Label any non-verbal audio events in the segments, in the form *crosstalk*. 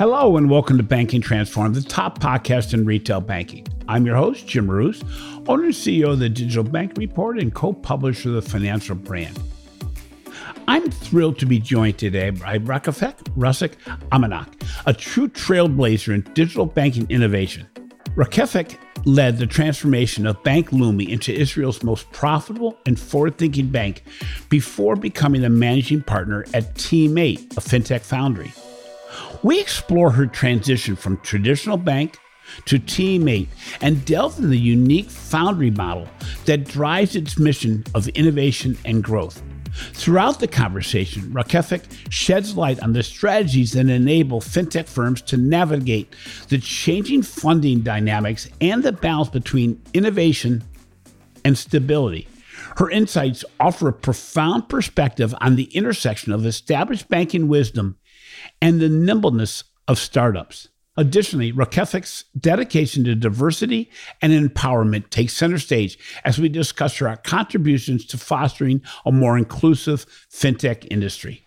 Hello and welcome to Banking Transformed, the top podcast in retail banking. I'm your host, Jim Marous, owner and CEO of the Digital Bank Report and co-publisher of the Financial Brand. I'm thrilled to be joined today by Rakefek Rusek Amanak, a true trailblazer in digital banking innovation. Rakefek led the transformation of Bank Leumi into Israel's most profitable and forward thinking bank before becoming the managing partner at Team8, a fintech foundry. We explore her transition from traditional bank to Team8 and delve into the unique foundry model that drives its mission of innovation and growth. Throughout the conversation, Rakefet sheds light on the strategies that enable fintech firms to navigate the changing funding dynamics and the balance between innovation and stability. Her insights offer a profound perspective on the intersection of established banking wisdom and the nimbleness of startups. Additionally, Rakefet's dedication to diversity and empowerment takes center stage as we discuss our contributions to fostering a more inclusive fintech industry.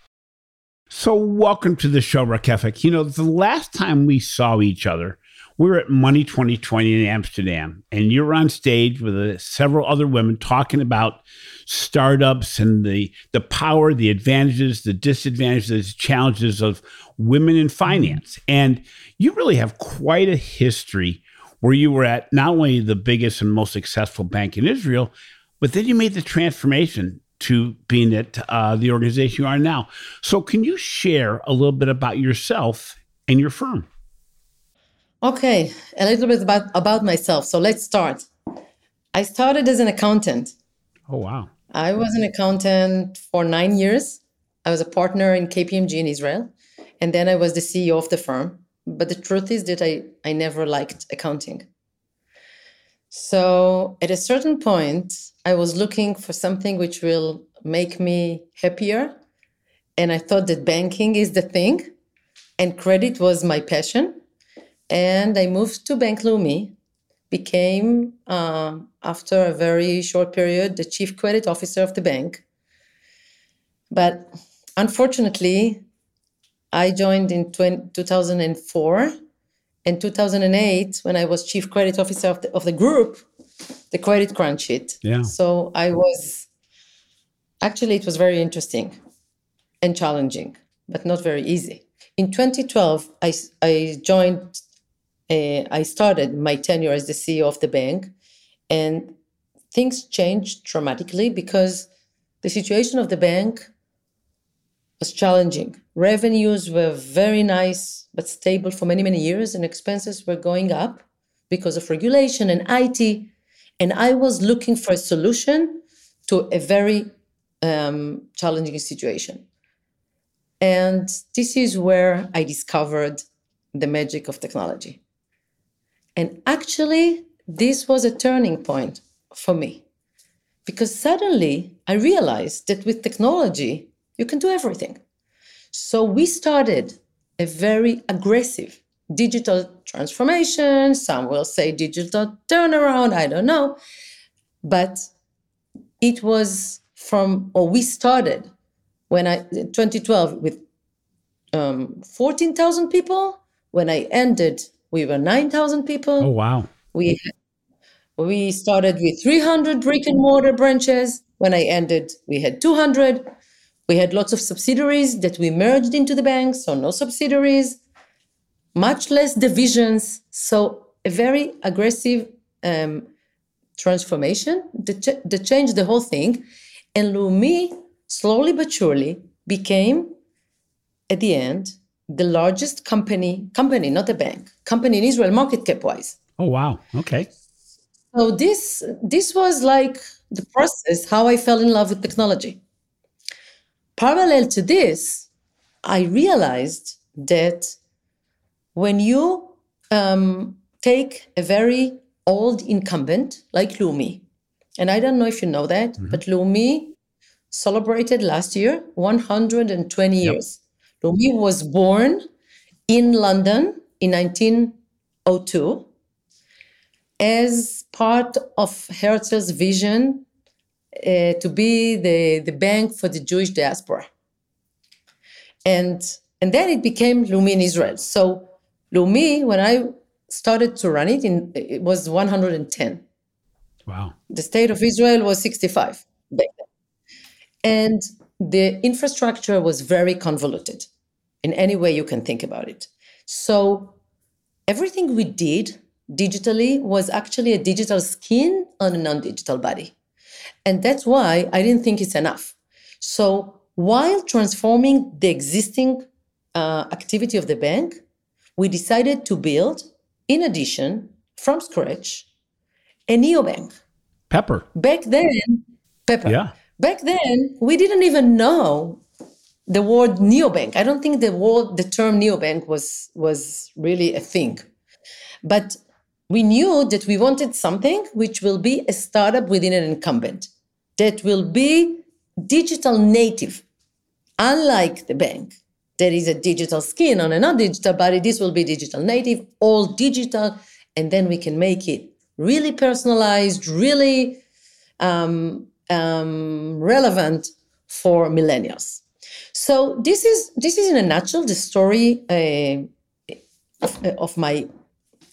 So, welcome to the show, Rakefet. You know, the last time we saw each other, we were at Money 2020 in Amsterdam, and you're on stage with uh, several other women talking about startups and the the power, the advantages, the disadvantages, challenges of women in finance. And you really have quite a history where you were at not only the biggest and most successful bank in Israel, but then you made the transformation to being at uh, the organization you are now. So, can you share a little bit about yourself and your firm? Okay, a little bit about, about myself. So, let's start. I started as an accountant. Oh, wow. I was an accountant for nine years. I was a partner in KPMG in Israel. And then I was the CEO of the firm. But the truth is that I, I never liked accounting. So at a certain point, I was looking for something which will make me happier. And I thought that banking is the thing, and credit was my passion. And I moved to Bank Leumi, became, uh, after a very short period, the chief credit officer of the bank. But unfortunately, I joined in 20, 2004. In 2008, when I was chief credit officer of the, of the group, the credit crunch hit. Yeah. So I was, actually, it was very interesting and challenging, but not very easy. In 2012, I, I joined, uh, I started my tenure as the CEO of the bank, and things changed dramatically because the situation of the bank was challenging. Revenues were very nice but stable for many, many years, and expenses were going up because of regulation and IT. And I was looking for a solution to a very um, challenging situation. And this is where I discovered the magic of technology. And actually, this was a turning point for me because suddenly I realized that with technology, you can do everything. So we started a very aggressive digital transformation. Some will say digital turnaround, I don't know. But it was from, or we started when I, 2012 with um, 14,000 people. When I ended, we were 9,000 people. Oh, wow. We, we started with 300 brick and mortar branches. When I ended, we had 200. We had lots of subsidiaries that we merged into the bank, so no subsidiaries, much less divisions. So a very aggressive um, transformation that, ch- that changed the whole thing. And Leumi, slowly but surely, became, at the end, the largest company, company, not a bank, company in Israel, market cap wise. Oh, wow. Okay. So this this was like the process how I fell in love with technology. Parallel to this, I realized that when you um, take a very old incumbent like Leumi, and I don't know if you know that, mm-hmm. but Leumi celebrated last year 120 yep. years. Leumi was born in London in 1902 as part of Herzl's vision uh, to be the, the bank for the Jewish diaspora. And And then it became Leumi in Israel. So Leumi, when I started to run it, in, it was 110. Wow. The state of Israel was 65 back then. And the infrastructure was very convoluted in any way you can think about it. So everything we did digitally was actually a digital skin on a non-digital body. And that's why I didn't think it's enough. So while transforming the existing uh, activity of the bank, we decided to build, in addition, from scratch, a neobank. Pepper. Back then, Pepper. Yeah. Back then, we didn't even know the word neobank. I don't think the word, the term neobank was was really a thing, but we knew that we wanted something which will be a startup within an incumbent that will be digital native, unlike the bank. There is a digital skin on a non-digital body. This will be digital native, all digital, and then we can make it really personalized, really um, um, relevant for millennials. So this is this is in a nutshell the story uh, of, of, my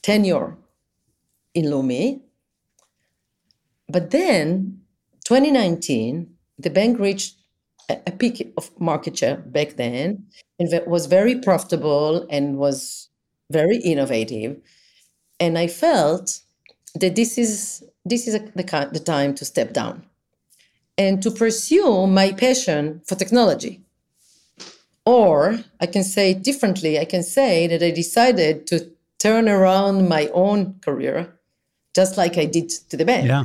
tenure in Leumi. But then, 2019, the bank reached a, peak of market share back then, and was very profitable and was very innovative. And I felt that this is this is the, the time to step down and to pursue my passion for technology. Or I can say it differently. I can say that I decided to turn around my own career, just like I did to the bank. Yeah.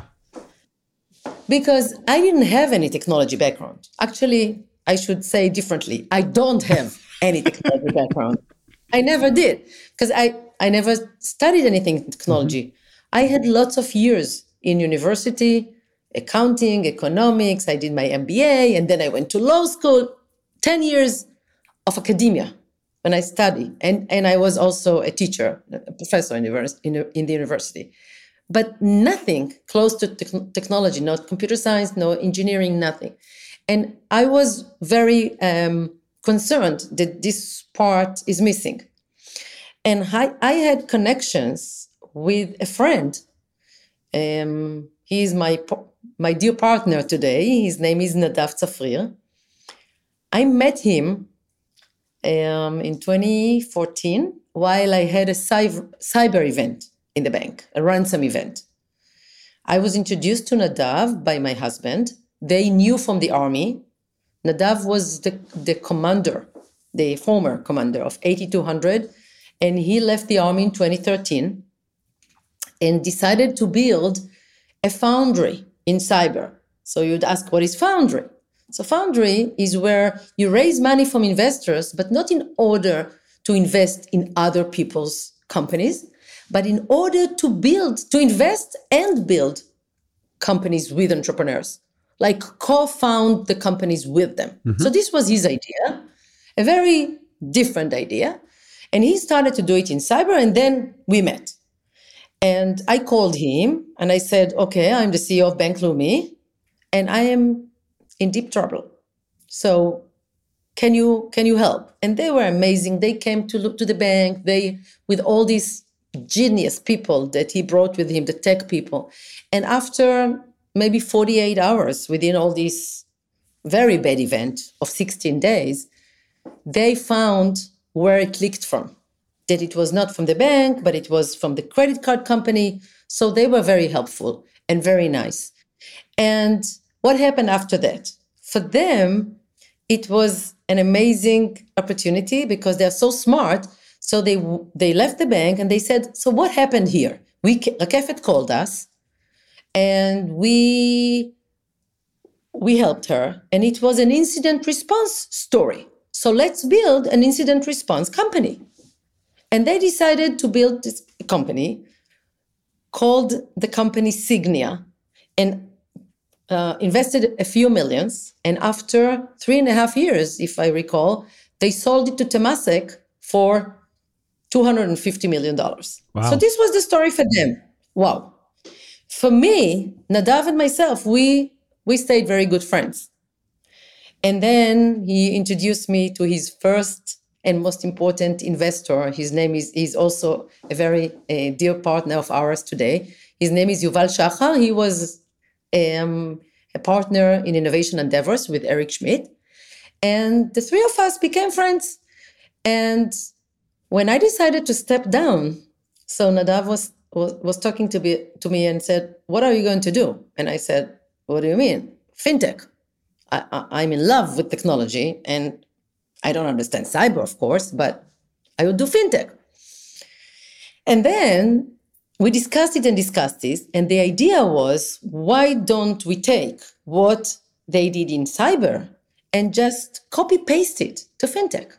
Because I didn't have any technology background. Actually, I should say differently. I don't have *laughs* any technology background. I never did because I, I never studied anything in technology. Mm-hmm. I had lots of years in university, accounting, economics. I did my MBA, and then I went to law school. 10 years of academia when I study, And, and I was also a teacher, a professor in, in, the university. But nothing close to te- technology, not computer science, no engineering, nothing. And I was very um, concerned that this part is missing. And I, I had connections with a friend. Um, he is my my dear partner today. His name is Nadav Tzafrir. I met him um, in 2014 while I had a cyber, cyber event in the bank, a ransom event. I was introduced to Nadav by my husband. They knew from the army. Nadav was the, the commander, the former commander of 8200, and he left the army in 2013 and decided to build a foundry in cyber. So you'd ask, what is foundry? So foundry is where you raise money from investors, but not in order to invest in other people's companies, but in order to build, to invest and build companies with entrepreneurs, like co-found the companies with them. Mm-hmm. So this was his idea, a very different idea. And he started to do it in cyber, and then we met. And I called him and I said, okay, I'm the CEO of Bank Leumi and I am in deep trouble. So can you can you help? And they were amazing. They came to look to the bank, they with all these genius people that he brought with him, the tech people. And after maybe 48 hours within all this very bad event of 16 days, they found where it leaked from that it was not from the bank, but it was from the credit card company. So they were very helpful and very nice. And what happened after that? For them, it was an amazing opportunity because they're so smart. So they they left the bank and they said, "So what happened here?" We Rakefet called us, and we we helped her, and it was an incident response story. So let's build an incident response company. And they decided to build this company called the company Sygnia and uh, invested a few millions. And after three and a half years, if I recall, they sold it to Temasek for $250 million. Wow. So this was the story for them. Wow. For me, Nadav and myself, we we stayed very good friends. And then he introduced me to his first and most important investor. His name is is also a very uh, dear partner of ours today. His name is Yuval Shachar. He was um, a partner in innovation endeavors with Eric Schmidt, and the three of us became friends. And when I decided to step down, so Nadav was was, was talking to, be, to me and said, What are you going to do? And I said, What do you mean? Fintech. I, I, I'm in love with technology and I don't understand cyber, of course, but I would do fintech. And then we discussed it and discussed this. And the idea was why don't we take what they did in cyber and just copy paste it to fintech?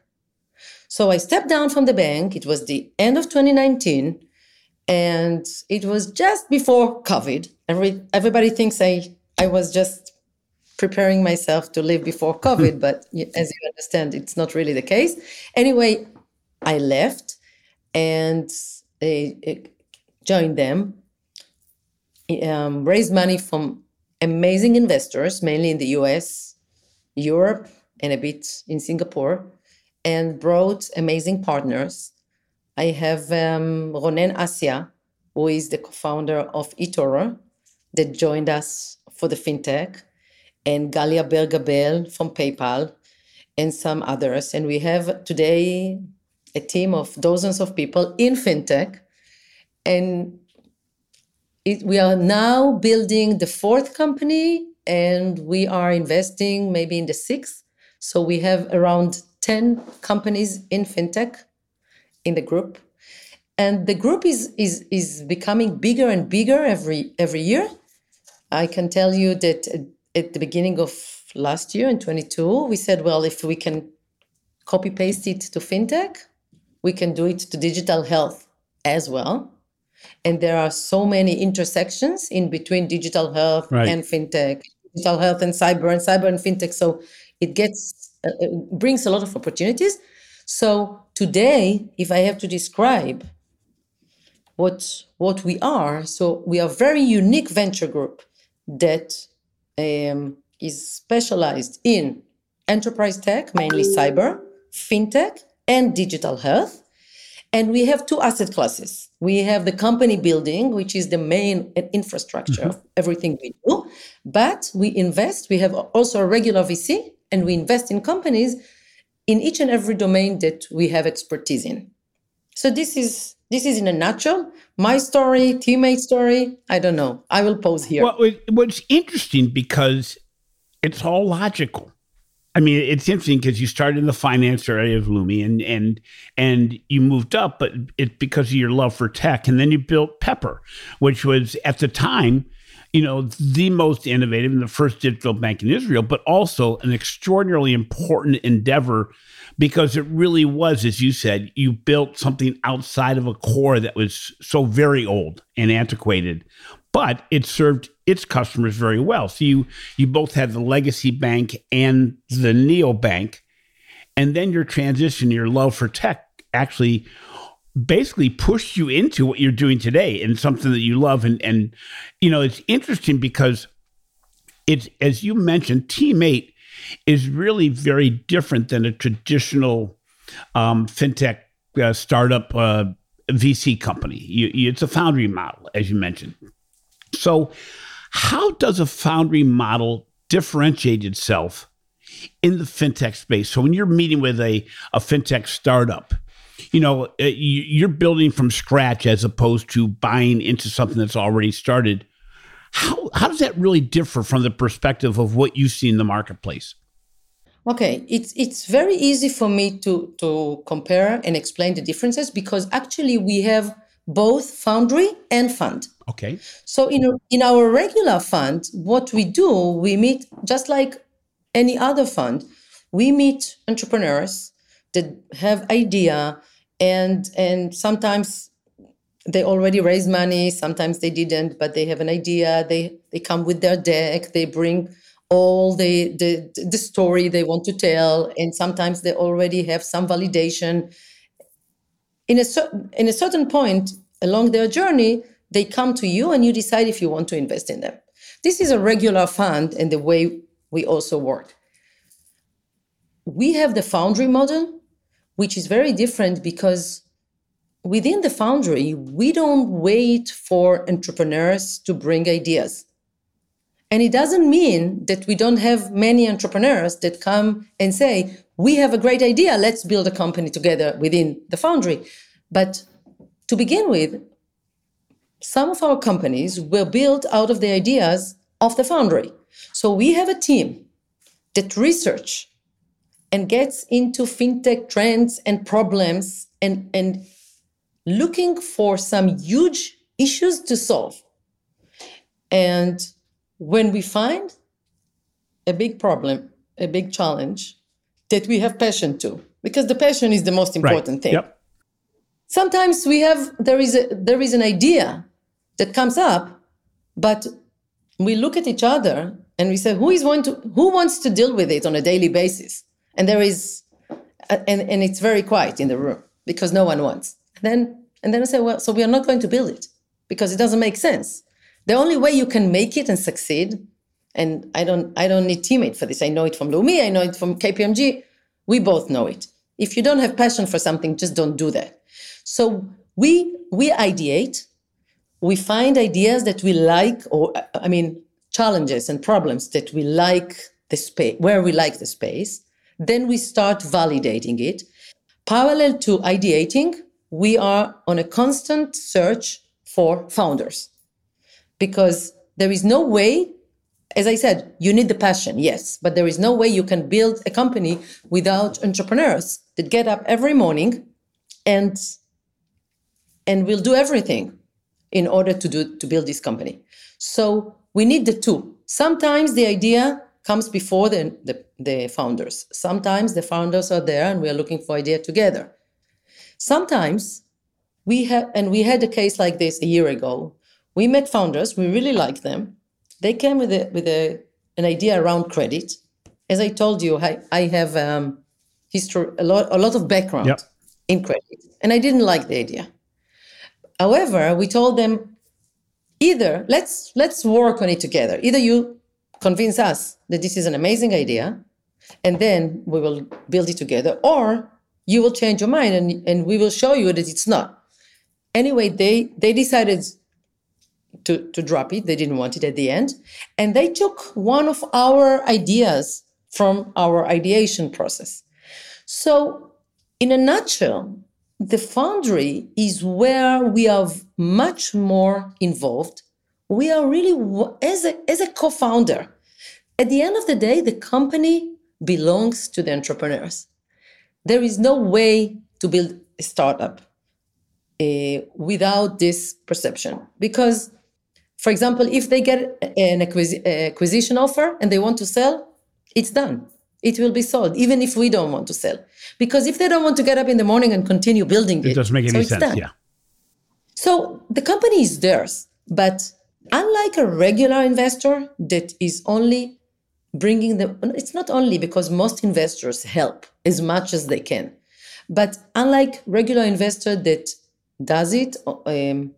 So I stepped down from the bank. It was the end of 2019. And it was just before COVID. Every, everybody thinks I, I was just preparing myself to live before *laughs* COVID, but as you understand, it's not really the case. Anyway, I left and uh, joined them, um, raised money from amazing investors, mainly in the US, Europe, and a bit in Singapore, and brought amazing partners I have um, Ronen Assia, who is the co-founder of eToro, that joined us for the fintech, and Galia Beer-Gabel from PayPal, and some others. And we have today a team of dozens of people in fintech, and it, we are now building the fourth company, and we are investing maybe in the sixth. So we have around 10 companies in fintech in the group. And the group is is is becoming bigger and bigger every every year. I can tell you that at the beginning of last year in 22 we said well if we can copy paste it to fintech we can do it to digital health as well and there are so many intersections in between digital health right. and fintech digital health and cyber and cyber and fintech so it gets uh, it brings a lot of opportunities so today, if I have to describe what what we are, so we are a very unique venture group that um, is specialized in enterprise tech, mainly cyber, fintech, and digital health. And we have two asset classes. We have the company building, which is the main infrastructure mm-hmm. of everything we do. But we invest, we have also a regular VC, and we invest in companies in each and every domain that we have expertise in. So this is this is in a nutshell my story, Team8 story. I don't know. I will pause here. Well, what's interesting because it's all logical. I mean, it's interesting because you started in the finance area of Leumi and and and you moved up, but it's because of your love for tech, and then you built Pepper, which was at the time you know, the most innovative and the first digital bank in Israel, but also an extraordinarily important endeavor because it really was, as you said, you built something outside of a core that was so very old and antiquated, but it served its customers very well. So you you both had the legacy bank and the neo bank, and then your transition, your love for tech actually basically pushed you into what you're doing today and something that you love. And, and, you know, it's interesting because it's, as you mentioned, Team8 is really very different than a traditional um, fintech uh, startup uh, VC company. You, you, it's a foundry model, as you mentioned. So, how does a foundry model differentiate itself in the fintech space? So, when you're meeting with a, a fintech startup, you know, uh, you're building from scratch as opposed to buying into something that's already started. How, how does that really differ from the perspective of what you see in the marketplace? Okay, it's it's very easy for me to to compare and explain the differences because actually we have both foundry and fund. Okay. So in in our regular fund, what we do, we meet just like any other fund. We meet entrepreneurs that have idea and and sometimes they already raise money sometimes they didn't but they have an idea they they come with their deck they bring all the the, the story they want to tell and sometimes they already have some validation in a certain in a certain point along their journey they come to you and you decide if you want to invest in them this is a regular fund and the way we also work we have the foundry model which is very different because within the foundry, we don't wait for entrepreneurs to bring ideas. And it doesn't mean that we don't have many entrepreneurs that come and say, we have a great idea, let's build a company together within the foundry. But to begin with, some of our companies were built out of the ideas of the foundry. So we have a team that research and gets into fintech trends and problems and, and looking for some huge issues to solve. And when we find a big problem, a big challenge that we have passion to, because the passion is the most important right. thing. Yep. Sometimes we have there is a there is an idea that comes up, but we look at each other and we say, who is going to who wants to deal with it on a daily basis? And there is uh, and, and it's very quiet in the room because no one wants. And then and then I say, well, so we are not going to build it because it doesn't make sense. The only way you can make it and succeed, and I don't I don't need Team8 for this. I know it from Leumi, I know it from KPMG. We both know it. If you don't have passion for something, just don't do that. So we we ideate, we find ideas that we like, or I mean challenges and problems that we like the space where we like the space. Then we start validating it. Parallel to ideating, we are on a constant search for founders because there is no way as i said you need the passion yes but there is no way you can build a company without entrepreneurs that get up every morning and and will do everything in order to do to build this company. So we need the two. Sometimes the idea comes before the, the, the founders. Sometimes the founders are there and we are looking for idea together. Sometimes we have and we had a case like this a year ago. We met founders, we really liked them. They came with a, with a, an idea around credit. As I told you, I, I have um, history, a lot, a lot of background yep. in credit, and I didn't like the idea. However, we told them either let's let's work on it together. Either you convince us that this is an amazing idea, and then we will build it together, or you will change your mind and, and we will show you that it's not. Anyway, they they decided to, to drop it. They didn't want it at the end. And they took one of our ideas from our ideation process. So, in a nutshell, the foundry is where we are much more involved. We are really, as a, as a co founder, at the end of the day, the company belongs to the entrepreneurs. There is no way to build a startup uh, without this perception because for example, if they get an acquisition offer and they want to sell, it's done. It will be sold, even if we don't want to sell. Because if they don't want to get up in the morning and continue building it, it doesn't make any so sense. Yeah. So the company is theirs, but unlike a regular investor that is only bringing them, it's not only because most investors help as much as they can, but unlike regular investor that does it um,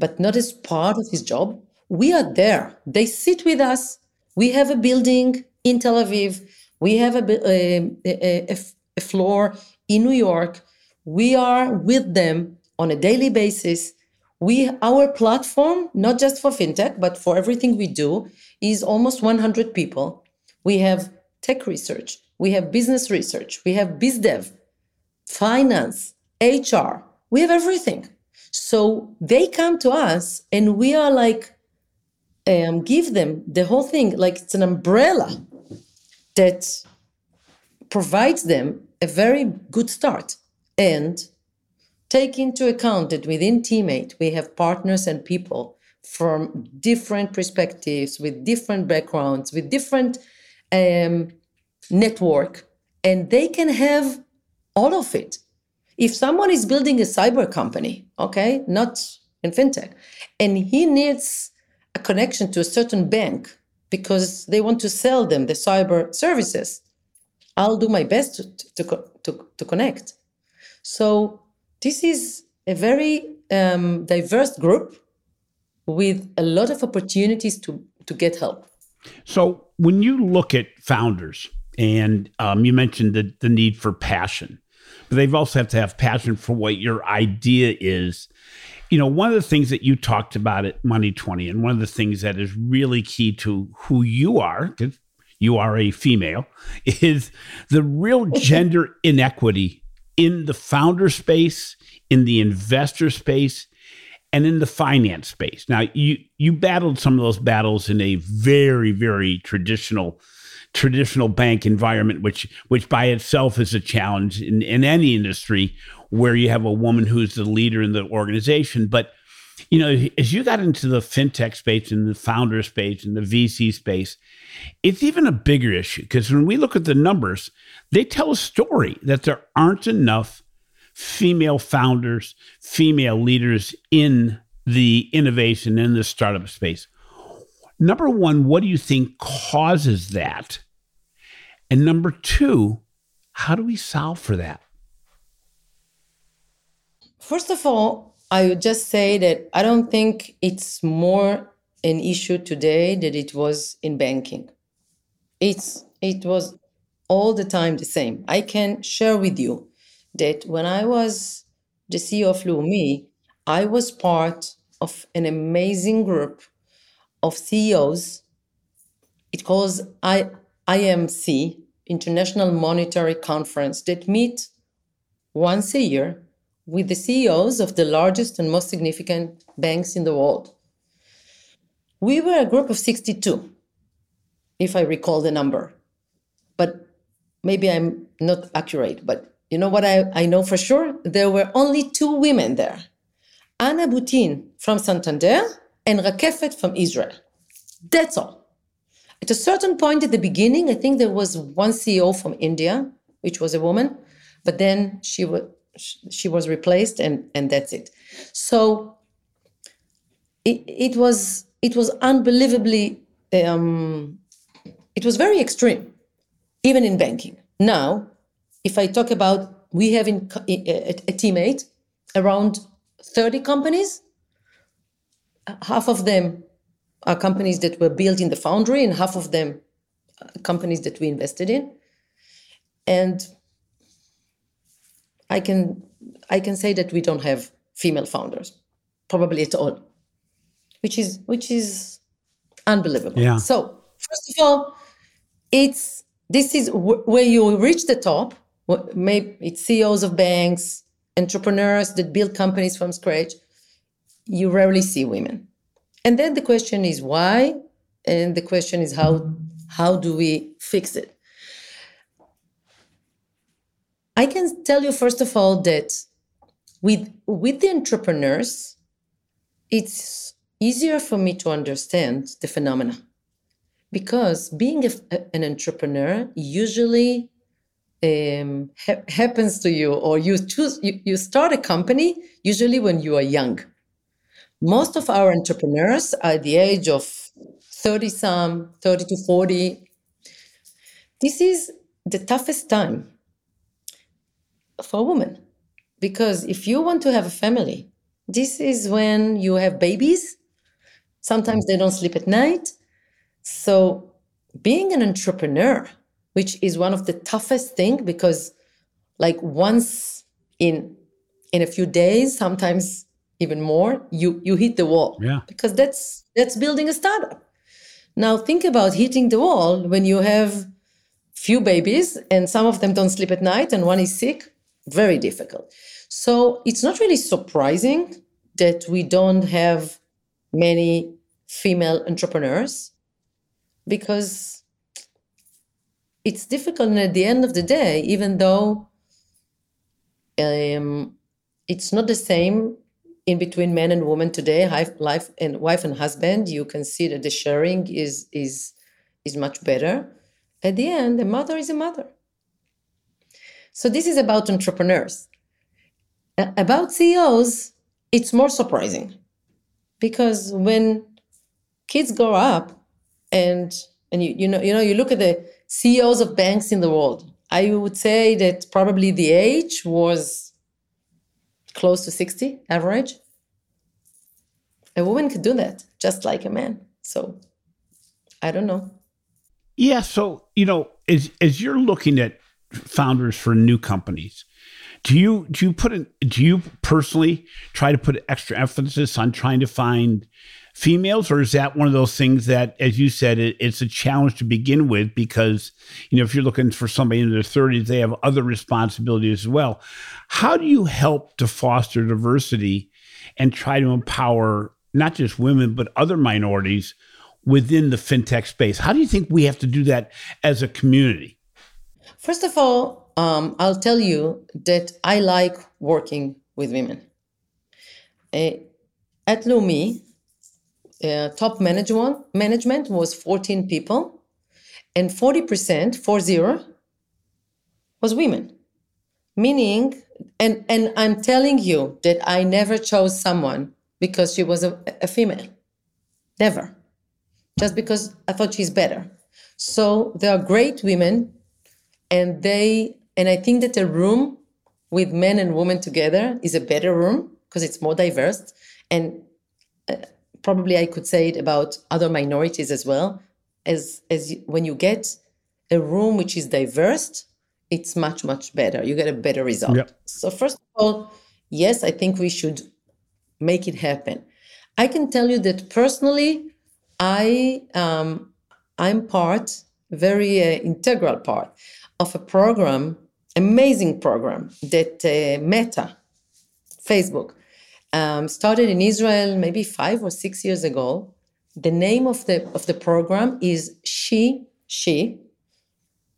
but not as part of his job. We are there. They sit with us. We have a building in Tel Aviv. We have a, a, a, a floor in New York. We are with them on a daily basis. We our platform, not just for fintech, but for everything we do, is almost 100 people. We have tech research, we have business research, we have biz dev, finance, HR. We have everything. So they come to us and we are like, um, give them the whole thing, like it's an umbrella that provides them a very good start. And take into account that within Team8, we have partners and people from different perspectives, with different backgrounds, with different um, network, and they can have all of it if someone is building a cyber company, okay, not in fintech, and he needs a connection to a certain bank because they want to sell them the cyber services, I'll do my best to, to, to, to connect. So this is a very um, diverse group with a lot of opportunities to, to get help. So when you look at founders, and um, you mentioned the, the need for passion, but they've also have to have passion for what your idea is. You know, one of the things that you talked about at Money 20, and one of the things that is really key to who you are, because you are a female, *laughs* is the real *laughs* gender inequity in the founder space, in the investor space, and in the finance space. Now, you you battled some of those battles in a very, very traditional traditional bank environment, which which by itself is a challenge in, in any industry where you have a woman who's the leader in the organization. But you know, as you got into the fintech space and the founder space and the VC space, it's even a bigger issue because when we look at the numbers, they tell a story that there aren't enough female founders, female leaders in the innovation in the startup space. Number one, what do you think causes that? And number two, how do we solve for that? First of all, I would just say that I don't think it's more an issue today than it was in banking. It's it was all the time the same. I can share with you that when I was the CEO of Leumi, I was part of an amazing group of CEOs. It calls I, IMC, International Monetary Conference, that meet once a year with the CEOs of the largest and most significant banks in the world. We were a group of 62, if I recall the number. But maybe I'm not accurate, but you know what I, I know for sure? There were only two women there Ana Botín from Santander and Rakefet from Israel. That's all. At a certain point at the beginning, I think there was one CEO from India, which was a woman, but then she was she was replaced and and that's it. So it, it was it was unbelievably um, it was very extreme, even in banking. Now if I talk about, we have in, a, a Team8 around 30 companies. Half of them are companies that were built in the foundry, and half of them companies that we invested in. And I can I can say that we don't have female founders, probably at all, which is which is unbelievable. Yeah. So first of all, it's this is w- where you reach the top maybe it's CEOs of banks, entrepreneurs that build companies from scratch. You rarely see women. And then the question is why? And the question is how how do we fix it? I can tell you first of all that with with the entrepreneurs, it's easier for me to understand the phenomena because being a, an entrepreneur usually um, ha- happens to you or you choose you, you start a company usually when you are young most of our entrepreneurs are at the age of 30 some 30 to 40 this is the toughest time for a woman because if you want to have a family this is when you have babies. Sometimes they don't sleep at night. So being an entrepreneur which is one of the toughest thing because like once in in a few days sometimes even more you you hit the wall. Yeah. Because that's that's building a startup. Now think about hitting the wall when you have few babies and some of them don't sleep at night and one is sick. Very difficult. So it's not really surprising that we don't have many female entrepreneurs because it's difficult. And at the end of the day even though um, it's not the same in between men and women today life and wife and husband you can see that the sharing is is is much better at the end the mother is a mother so this is about entrepreneurs about ceos it's more surprising because when kids grow up and and you, you know you know you look at the CEOs of banks in the world. I would say that probably the age was close to 60 average. A woman could do that just like a man. So I don't know. Yeah. So, you know, as, as you're looking at founders for new companies, Do you do you put an, do you personally try to put extra emphasis on trying to find females, or is that one of those things that, as you said, it, it's a challenge to begin with because you know if you're looking for somebody in their 30s, they have other responsibilities as well. How do you help to foster diversity and try to empower not just women but other minorities within the fintech space? How do you think we have to do that as a community? First of all, um, I'll tell you that I like working with women. Uh, at Leumi, uh, top management management was 14 people, and 40%, 40, was women. Meaning, and and I'm telling you that I never chose someone because she was a, a female. Never. Just because I thought she's better. So there are great women, and they and I think that a room with men and women together is a better room because it's more diverse and probably I could say it about other minorities as well. As as when you get a room which is diverse, it's much much better. You get a better result. So first of all, yes, I think we should make it happen. I can tell you that personally, I um, I'm part, very uh, integral part of a program, amazing program that uh, Meta, Facebook, um, started in Israel maybe five or six years ago. The name of the of the program is She She.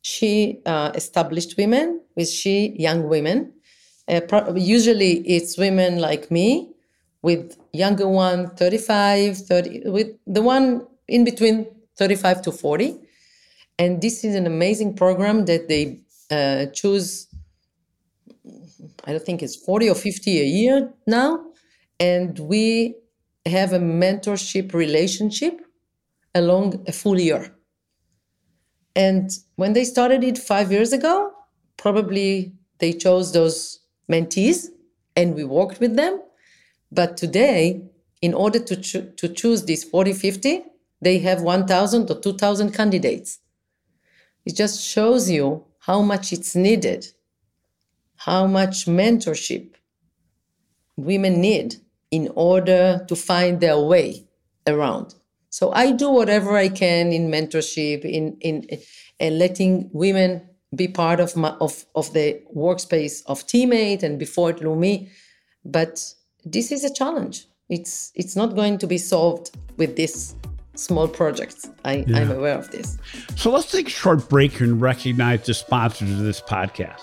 She uh, established women with she young women. Uh, pro- usually it's women like me with younger one 35 30 with the one in between 35 to 40 and this is an amazing program that they uh, choose i don't think it's 40 or 50 a year now and we have a mentorship relationship along a full year. And when they started it five years ago, probably they chose those mentees and we worked with them. But today, in order to, cho- to choose these 40, 50, they have 1,000 or 2,000 candidates. It just shows you how much it's needed, how much mentorship women need in order to find their way around. So I do whatever I can in mentorship, in in, in letting women be part of my of, of the workspace of Team8 and before at Leumi. But this is a challenge. It's it's not going to be solved with this small projects. I, yeah. I'm aware of this. So let's take a short break and recognize the sponsors of this podcast.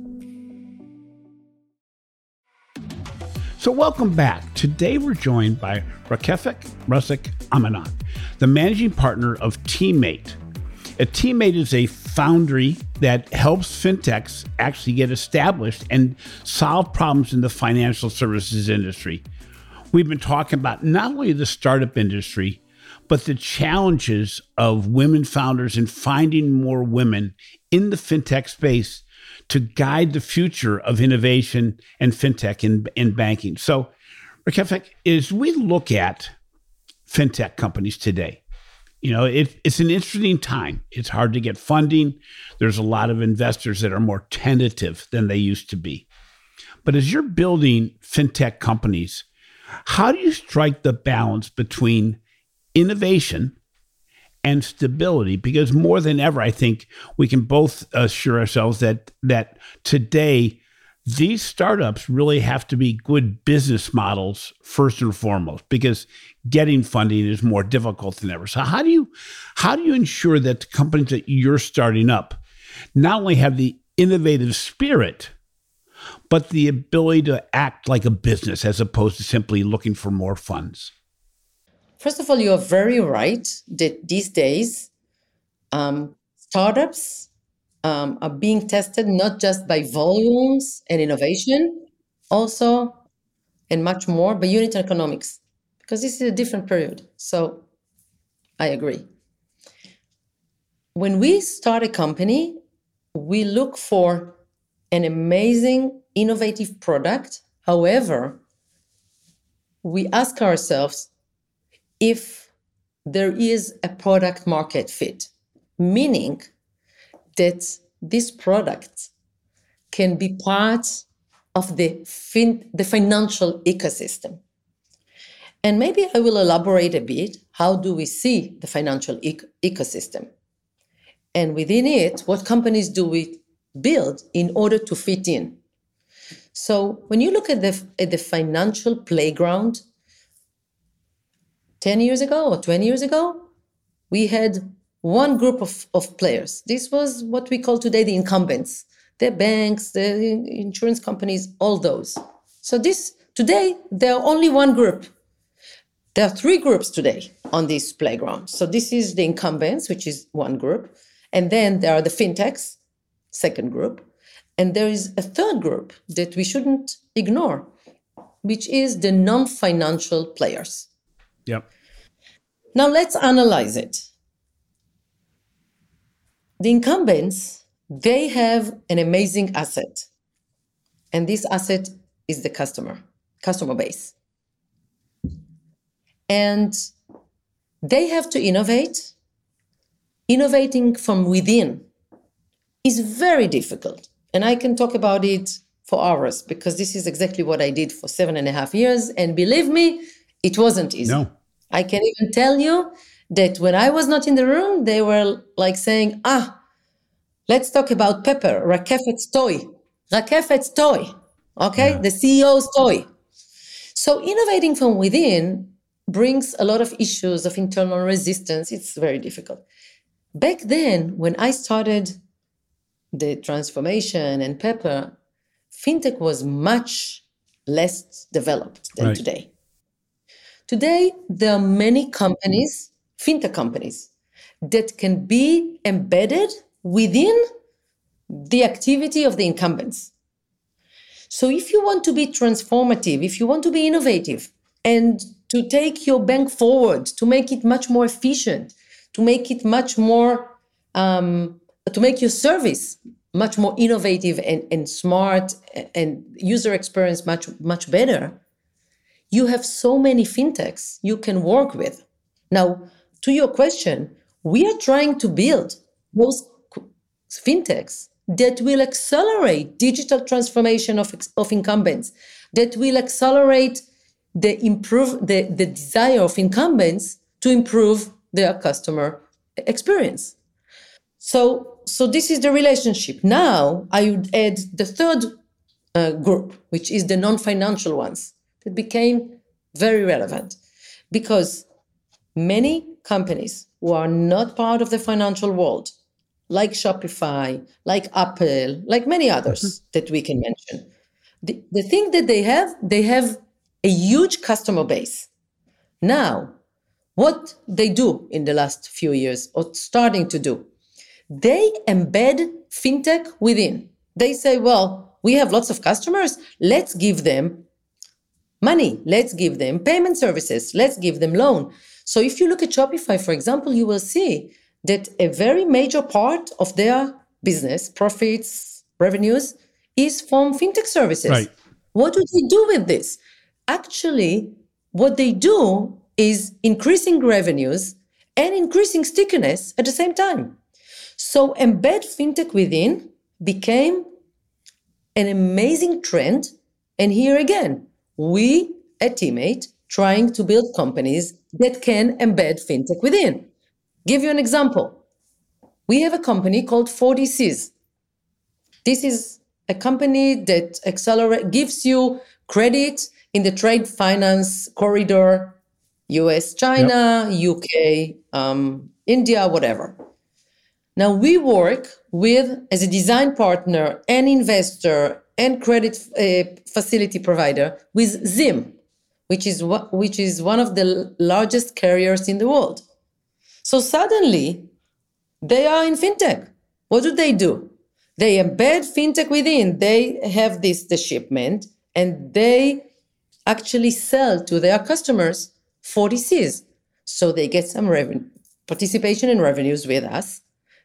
So, welcome back. Today we're joined by Rakefik Rusik Amanat, the managing partner of Team8. A Team8 is a foundry that helps fintechs actually get established and solve problems in the financial services industry. We've been talking about not only the startup industry, but the challenges of women founders and finding more women in the fintech space to guide the future of innovation and fintech in, in banking. So, Rakefet, as we look at fintech companies today, you know, it, it's an interesting time. It's hard to get funding. There's a lot of investors that are more tentative than they used to be. But as you're building fintech companies, how do you strike the balance between innovation and stability because more than ever i think we can both assure ourselves that that today these startups really have to be good business models first and foremost because getting funding is more difficult than ever. So how do you how do you ensure that the companies that you're starting up not only have the innovative spirit but the ability to act like a business as opposed to simply looking for more funds First of all, you are very right that these days um, startups um, are being tested not just by volumes and innovation, also and much more by unit economics because this is a different period. So I agree. When we start a company, we look for an amazing, innovative product. However, we ask ourselves if there is a product market fit, meaning that this product can be part of the, fin- the financial ecosystem. And maybe I will elaborate a bit. How do we see the financial ecosystem? And within it, what companies do we build in order to fit in? So when you look at the, at the financial playground, 10 years ago or 20 years ago, we had one group of, of players. This was what we call today the incumbents, the banks, the insurance companies, all those. So this today, there are only one group. There are three groups today on this playground. So this is the incumbents, which is one group. And then there are the fintechs, second group. And there is a third group that we shouldn't ignore, which is the non financial players. Yep. Now let's analyze it. The incumbents, they have an amazing asset. And this asset is the customer, customer base. And they have to innovate. Innovating from within is very difficult. And I can talk about it for hours because this is exactly what I did for seven and a half years. And believe me, it wasn't easy. No. I can even tell you that when I was not in the room, they were like saying, ah, let's talk about Pepper, Rakefet's toy. Rakefet's toy, okay? Yeah. The CEO's toy. So innovating from within brings a lot of issues of internal resistance. It's very difficult. Back then, when I started the transformation and Pepper, fintech was much less developed than Right. today. Today, there are many companies, fintech companies, that can be embedded within the activity of the incumbents. So, if you want to be transformative, if you want to be innovative, and to take your bank forward, to make it much more efficient, to make it much more, um, to make your service much more innovative and, and smart and user experience much, much better, you have so many fintechs you can work with. Now, to your question, we are trying to build those fintechs that will accelerate digital transformation of, of incumbents, that will accelerate the improve the, the desire of incumbents to improve their customer experience. So, so this is the relationship. Now I would add the third uh, group, which is the non-financial ones, that became very relevant because many companies who are not part of the financial world, like Shopify, like Apple, like many others mm-hmm. that we can mention, the, the thing that they have, they have a huge customer base. Now, what they do in the last few years, or starting to do, they embed fintech within. They say, well, we have lots of customers, let's give them money, let's give them payment services, let's give them loan. So if you look at Shopify, for example, you will see that a very major part of their business, profits, revenues, is from fintech services. Right. What do they do with this? Actually, what they do is increasing revenues and increasing stickiness at the same time. So embed fintech within became an amazing trend. And here again, we at Team8 trying to build companies that can embed fintech within. Give you an example. We have a company called 4DCs. This is a company that accelerate gives you credit in the trade finance corridor, US, China, UK, um, India, whatever. Now we work with as a design partner and investor and credit uh, facility provider with Zim, which is which is one of the largest carriers in the world. So suddenly, they are in fintech. What do they do? They embed fintech within. They have this the shipment, and they actually sell to their customers 40 Cs. So they get some revenue, participation in revenues with us.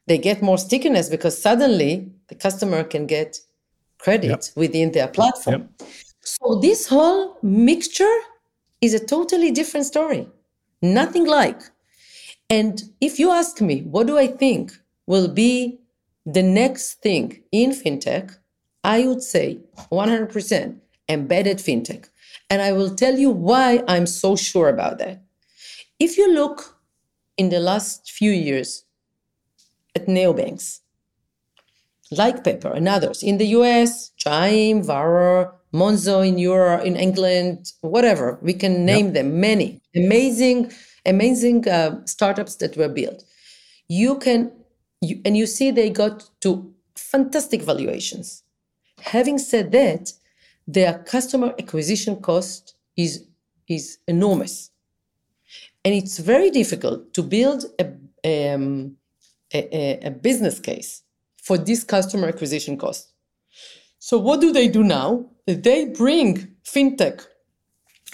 They get more stickiness because suddenly the customer can get credit yep. within their platform. Yep. So this whole mixture is a totally different story. Nothing like. And if you ask me, what do I think will be the next thing in fintech? I would say 100% embedded fintech. And I will tell you why I'm so sure about that. If you look in the last few years at neobanks, like Pepper and others in the US, Chime, Varo, Monzo in Europe, in England, whatever, we can name yep. them, many amazing, amazing uh, startups that were built. You can, you, and you see they got to fantastic valuations. Having said that, their customer acquisition cost is, is enormous. And it's very difficult to build a, um, a, a business case for this customer acquisition cost. So what do they do now? They bring fintech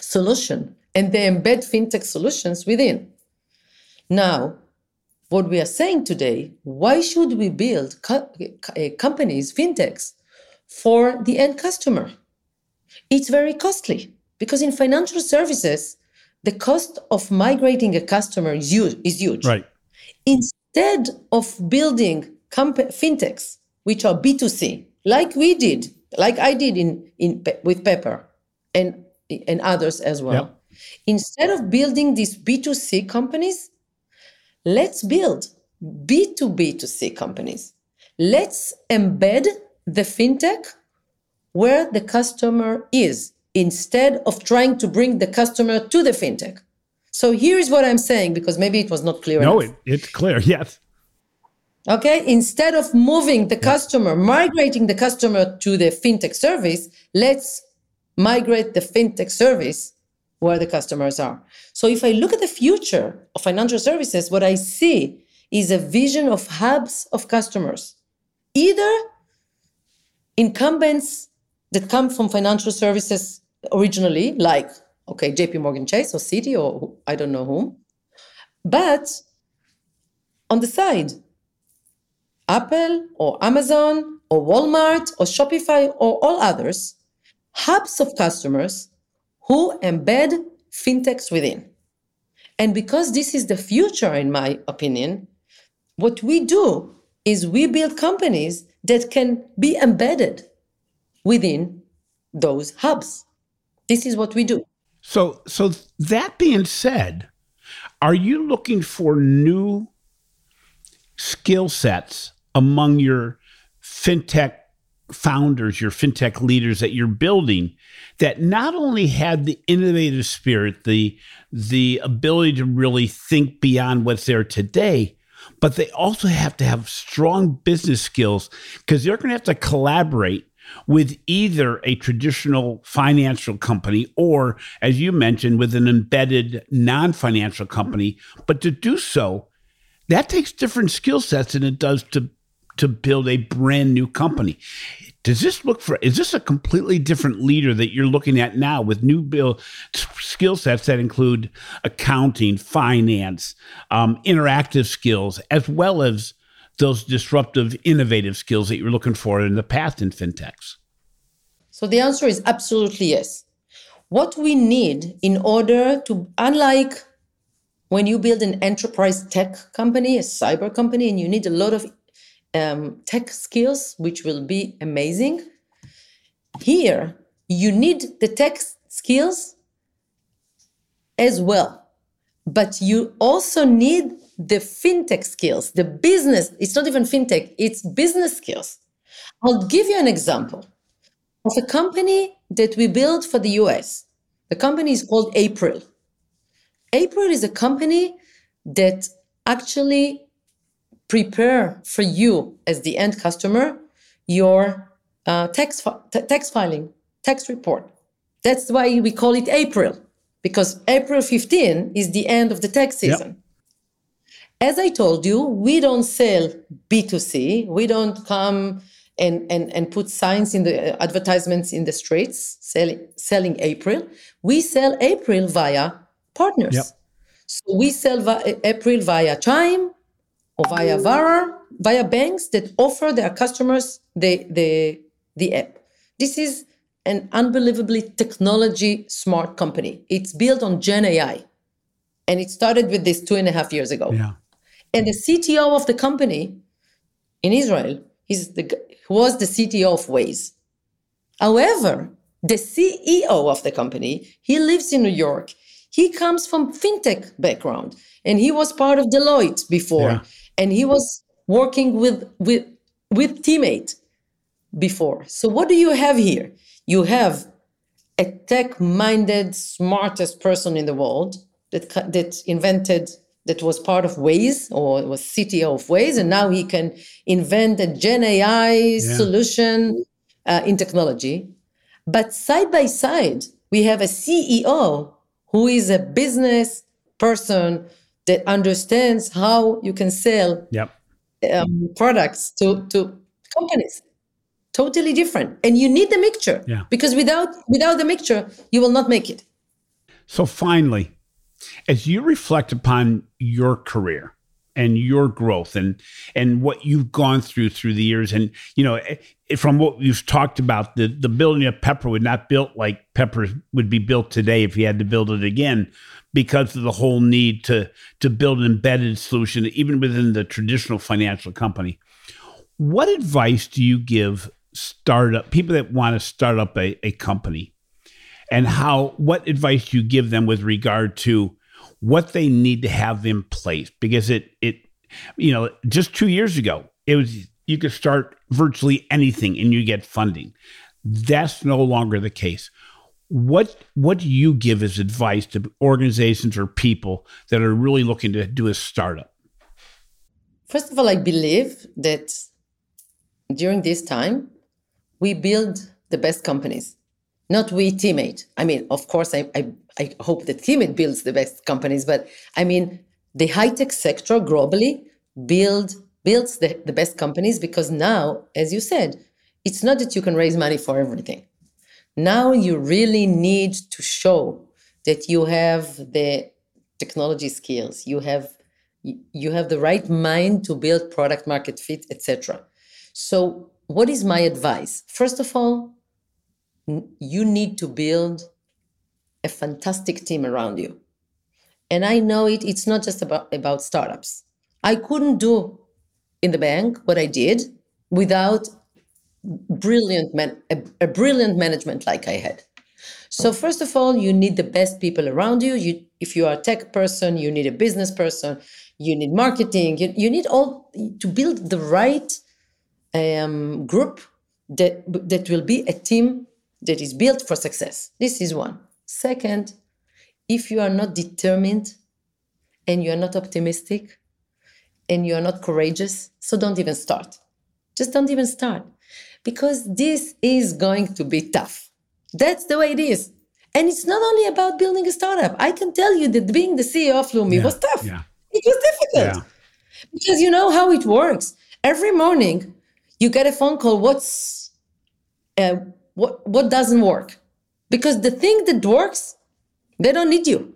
solution and they embed fintech solutions within. Now, what we are saying today, why should we build co- eh, companies, fintechs, for the end customer? it's very costly because in financial services, the cost of migrating a customer is huge. Is huge. Right. Instead of building comp- fintechs, which are B2C, like we did, like I did in, in with Pepper and, and others as well. Yep. Instead of building these B2C companies, let's build B2B2C companies. Let's embed the fintech where the customer is instead of trying to bring the customer to the fintech. So here is what I'm saying because maybe it was not clear. No, it, it's clear. *laughs* Yes. Okay. Instead of moving the customer, migrating the customer to the fintech service, let's migrate the fintech service where the customers are. So if I look at the future of financial services, what I see is a vision of hubs of customers, either incumbents that come from financial services originally, like, okay, JP Morgan Chase or Citi or I don't know whom. But on the side, Apple or Amazon or Walmart or Shopify or all others, hubs of customers who embed fintechs within. And because this is the future, in my opinion, what we do is we build companies that can be embedded within those hubs. This is what we do. So, so that being said, are you looking for new skill sets among your fintech founders, your fintech leaders that you're building that not only had the innovative spirit, the the ability to really think beyond what's there today, but they also have to have strong business skills because they're going to have to collaborate with either a traditional financial company or, as you mentioned, with an embedded non financial company. But to do so, that takes different skill sets than it does to, to build a brand new company. Does this look for, is this a completely different leader that you're looking at now with new build skill sets that include accounting, finance, um, interactive skills, as well as those disruptive, innovative skills that you're looking for in the path in fintechs? So the answer is absolutely yes. What we need in order to, unlike when you build an enterprise tech company, a cyber company, and you need a lot of um, tech skills, which will be amazing. Here, you need the tech skills as well, but you also need the fintech skills, the business, it's not even fintech, it's business skills. I'll give you an example of a company that we built for the US. The company is called April. April is a company that actually prepare for you as the end customer your uh, tax, fi- t- tax filing, tax report. That's why we call it April, because April 15 is the end of the tax season. Yep. As I told you, we don't sell B2C. We don't come and, and, and put signs in the uh, advertisements in the streets selling, selling April. We sell April via partners. Yep. So we sell via April via Chime or via Varo, via banks that offer their customers the, the, the app. This is an unbelievably technology smart company. It's built on Gen AI. And it started with this two and a half years ago. Yeah. And the CTO of the company in Israel is the, was the CTO of Waze. However, the CEO of the company, he lives in New York. He comes from fintech background and he was part of Deloitte before. Yeah. And he was working with with with Team8 before. So what do you have here? You have a tech-minded, smartest person in the world that that invented that was part of Waze or was CTO of Waze, and now he can invent a Gen AI yeah. solution uh, in technology. But side by side, we have a CEO who is a business person that understands how you can sell yep. um, products to, to companies. Totally different, and you need the mixture yeah. because without without the mixture, you will not make it. So finally, as you reflect upon your career and your growth and and what you've gone through through the years. And you know eh, from what you've talked about the the building of pepper would not built like pepper would be built today if you had to build it again because of the whole need to to build an embedded solution even within the traditional financial company. What advice do you give startup people that want to start up a, a company? And how what advice do you give them with regard to what they need to have in place because it it you know just 2 years ago it was you could start virtually anything and you get funding. That's no longer the case. What what do you give as advice to organizations or people that are really looking to do a startup? First of all i believe that during this time we build the best companies not we Team8. I mean, of course, I, I, I hope that Team8 builds the best companies, but I mean, the high tech sector globally build builds the, the best companies because now, as you said, it's not that you can raise money for everything. Now you really need to show that you have the technology skills, you have you have the right mind to build product market fit, etc. So, what is my advice? First of all, you need to build a fantastic team around you. And I know it, it's not just about, about startups. I couldn't do in the bank what I did without brilliant man, a, a brilliant management like I had. So first of all, you need the best people around you. You, if you are a tech person, you need a business person, you need marketing. You, you need all to build the right um, group that that will be a team that is built for success. This is one. Second, if you are not determined and you are not optimistic and you are not courageous, so don't even start. Just don't even start because this is going to be tough. That's the way it is. And it's not only about building a startup. I can tell you that being the CEO of Leumi yeah, was tough. Yeah. It was difficult. Yeah. Because you know how it works. Every morning you get a phone call. What's uh, what what doesn't work? Because the thing that works they don't need you.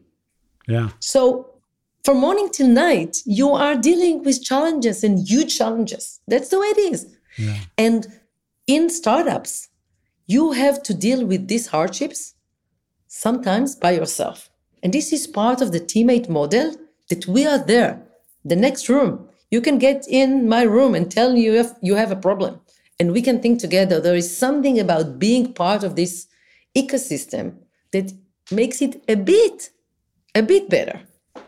Yeah. So from morning till night you are dealing with challenges and huge challenges. That's the way it is. Yeah. and in startups you have to deal with these hardships sometimes by yourself. And this is part of the Team8 model that we are there the next room. You can get in my room and tell you if you have a problem and we can think together. There is something about being part of this ecosystem that makes it a bit, a bit better.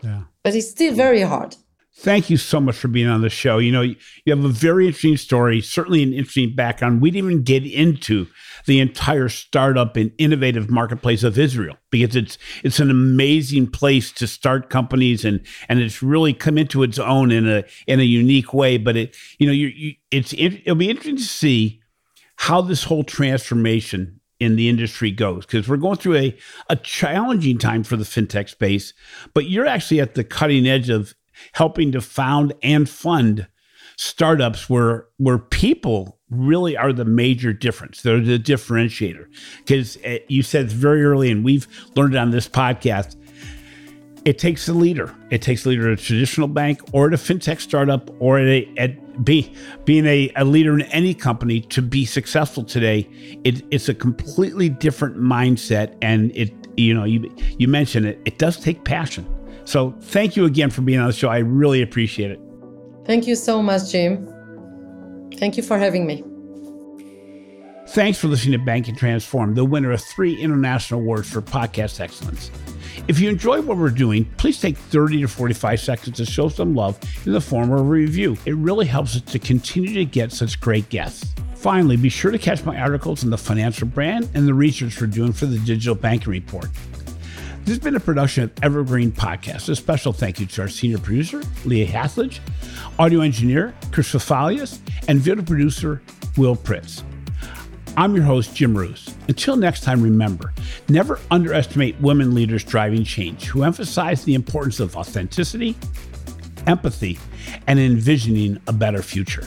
Yeah. But it's still very hard. Thank you so much for being on the show. You know, you have a very interesting story, certainly an interesting background. We didn't even get into the entire startup and innovative marketplace of Israel because it's it's an amazing place to start companies and and it's really come into its own in a in a unique way. But it you know you, you it's it'll be interesting to see how this whole transformation in the industry goes because we're going through a, a challenging time for the fintech space but you're actually at the cutting edge of helping to found and fund startups where where people really are the major difference. They're the differentiator. Because uh, you said it's very early, and we've learned on this podcast, it takes a leader. It takes a leader at a traditional bank or at a fintech startup or at, a, at be, being a, a leader in any company to be successful today. It, it's a completely different mindset, and it you know you you mentioned it. It does take passion. So thank you again for being on the show. I really appreciate it. Thank you so much, Jim. Thank you for having me. Thanks for listening to Banking Transform, the winner of three international awards for podcast excellence. If you enjoy what we're doing, please take 30 to 45 seconds to show some love in the form of a review. It really helps us to continue to get such great guests. Finally, be sure to catch my articles in the financial brand and the research we're doing for the Digital Banking Report. This has been a production of Evergreen Podcast. A special thank you to our senior producer, Leah Hathledge, audio engineer, Chris Fafalius, and video producer, Will Pritz. I'm your host, Jim Marous. Until next time, remember never underestimate women leaders driving change who emphasize the importance of authenticity, empathy, and envisioning a better future.